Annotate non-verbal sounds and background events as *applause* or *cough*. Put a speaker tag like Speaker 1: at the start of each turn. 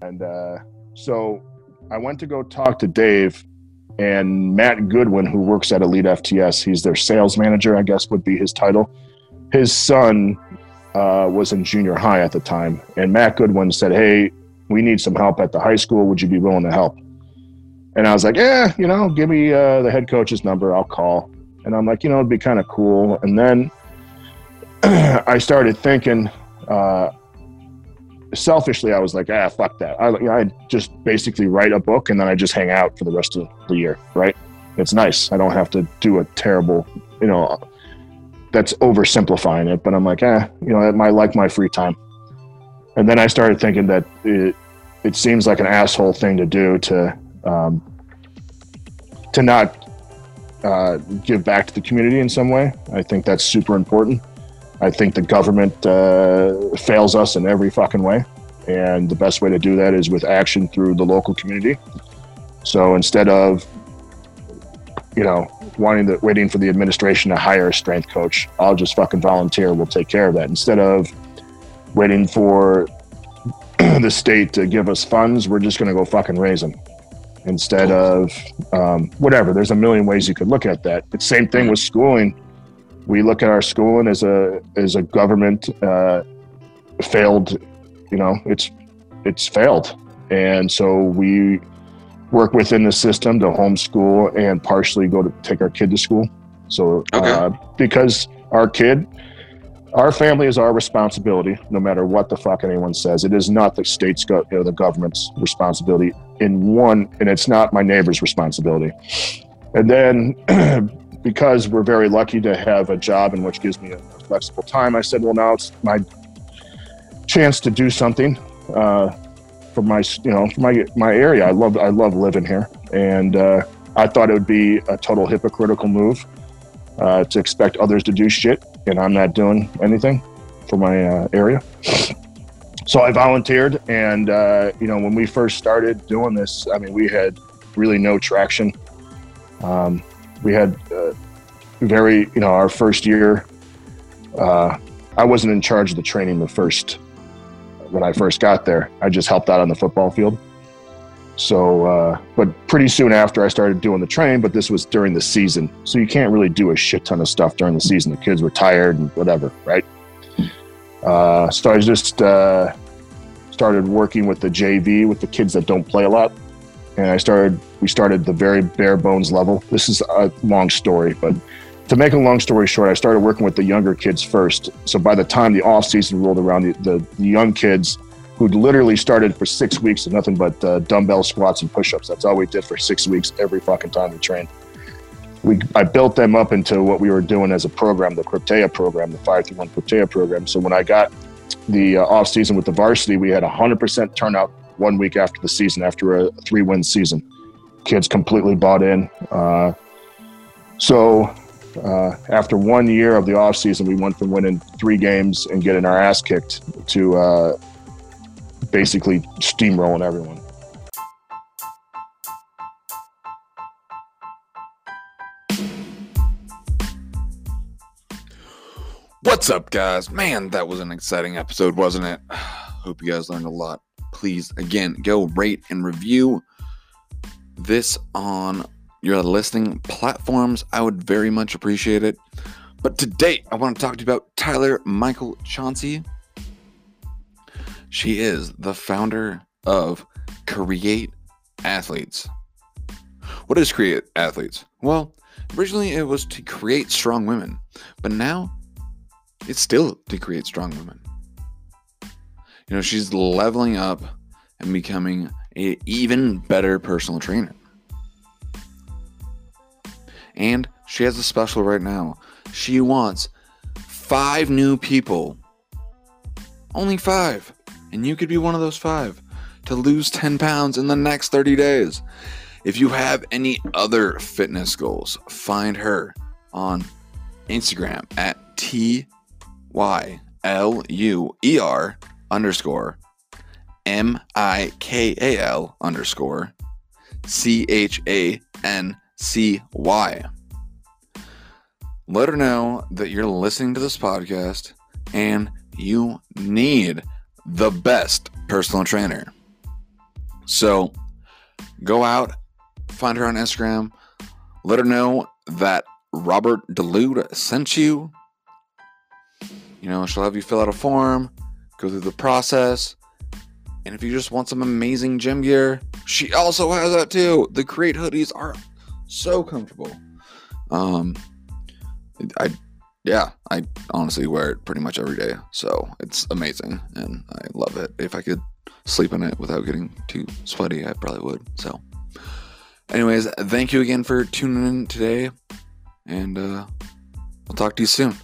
Speaker 1: And uh, so I went to go talk to Dave and Matt Goodwin, who works at Elite FTS. He's their sales manager, I guess would be his title. His son uh, was in junior high at the time. And Matt Goodwin said, Hey, we need some help at the high school. Would you be willing to help? And I was like, Yeah, you know, give me uh, the head coach's number. I'll call. And I'm like, you know, it'd be kind of cool. And then *clears throat* I started thinking, uh, selfishly, I was like, ah, fuck that. I, you know, I just basically write a book and then I just hang out for the rest of the year, right? It's nice. I don't have to do a terrible, you know, that's oversimplifying it, but I'm like, eh, you know, I like my free time. And then I started thinking that it, it seems like an asshole thing to do to, um, to not uh, give back to the community in some way. I think that's super important. I think the government uh, fails us in every fucking way. And the best way to do that is with action through the local community. So instead of, you know, wanting the, waiting for the administration to hire a strength coach, I'll just fucking volunteer. We'll take care of that. Instead of waiting for *clears throat* the state to give us funds, we're just going to go fucking raise them. Instead of um, whatever, there's a million ways you could look at that. It's same thing with schooling we look at our schooling as a as a government uh, failed. You know, it's it's failed, and so we work within the system to homeschool and partially go to take our kid to school. So okay. uh, because our kid, our family is our responsibility, no matter what the fuck anyone says. It is not the state's go- know, the government's responsibility. In one, and it's not my neighbor's responsibility. And then *clears throat* because we're very lucky to have a job in which gives me a flexible time, I said, well, now it's my chance to do something uh, for my, you know, for my my area. I love I love living here, and uh, I thought it would be a total hypocritical move uh, to expect others to do shit, and I'm not doing anything for my uh, area. So I volunteered, and uh, you know, when we first started doing this, I mean, we had really no traction. Um, we had uh, very, you know, our first year. Uh, I wasn't in charge of the training the first when I first got there. I just helped out on the football field. So, uh, but pretty soon after I started doing the training, but this was during the season. So you can't really do a shit ton of stuff during the season. The kids were tired and whatever, right? Uh, so I just uh, started working with the JV with the kids that don't play a lot and I started. We started the very bare bones level. This is a long story, but to make a long story short, I started working with the younger kids first. So by the time the off season rolled around, the, the, the young kids who'd literally started for six weeks of nothing but uh, dumbbell squats and push-ups. That's all we did for six weeks every fucking time we trained. We, I built them up into what we were doing as a program, the Krypteia program, the 531 Krypteia program. So when I got the uh, off season with the varsity, we had 100% turnout one week after the season, after a three win season. Kids completely bought in. Uh, so uh, after one year of the off season, we went from winning three games and getting our ass kicked to uh, basically steamrolling everyone.
Speaker 2: What's up, guys? Man, that was an exciting episode, wasn't it? *sighs* Hope you guys learned a lot please again go rate and review this on your listening platforms. I would very much appreciate it. But today, I want to talk to you about Tyler Michael Chauncey. She is the founder of Create Athletes. What is Create Athletes? Well, originally it was to create strong women, but now it's still to create strong women. You know, she's leveling up and becoming an even better personal trainer. And she has a special right now. She wants five new people. Only five. And you could be one of those five to lose 10 pounds in the next 30 days. If you have any other fitness goals, find her on Instagram at T Y L U E R underscore M I K A L underscore C H A N C Y. Let her know that you're listening to this podcast and you need the best personal trainer. So go out, find her on Instagram, let her know that Robert Delude sent you. You know, she'll have you fill out a form, go through the process. And if you just want some amazing gym gear, she also has that too. The Create hoodies are so comfortable. Um, I, yeah, I honestly wear it pretty much every day. So it's amazing and I love it. If I could sleep in it without getting too sweaty, I probably would. So, anyways, thank you again for tuning in today and uh, I'll talk to you soon.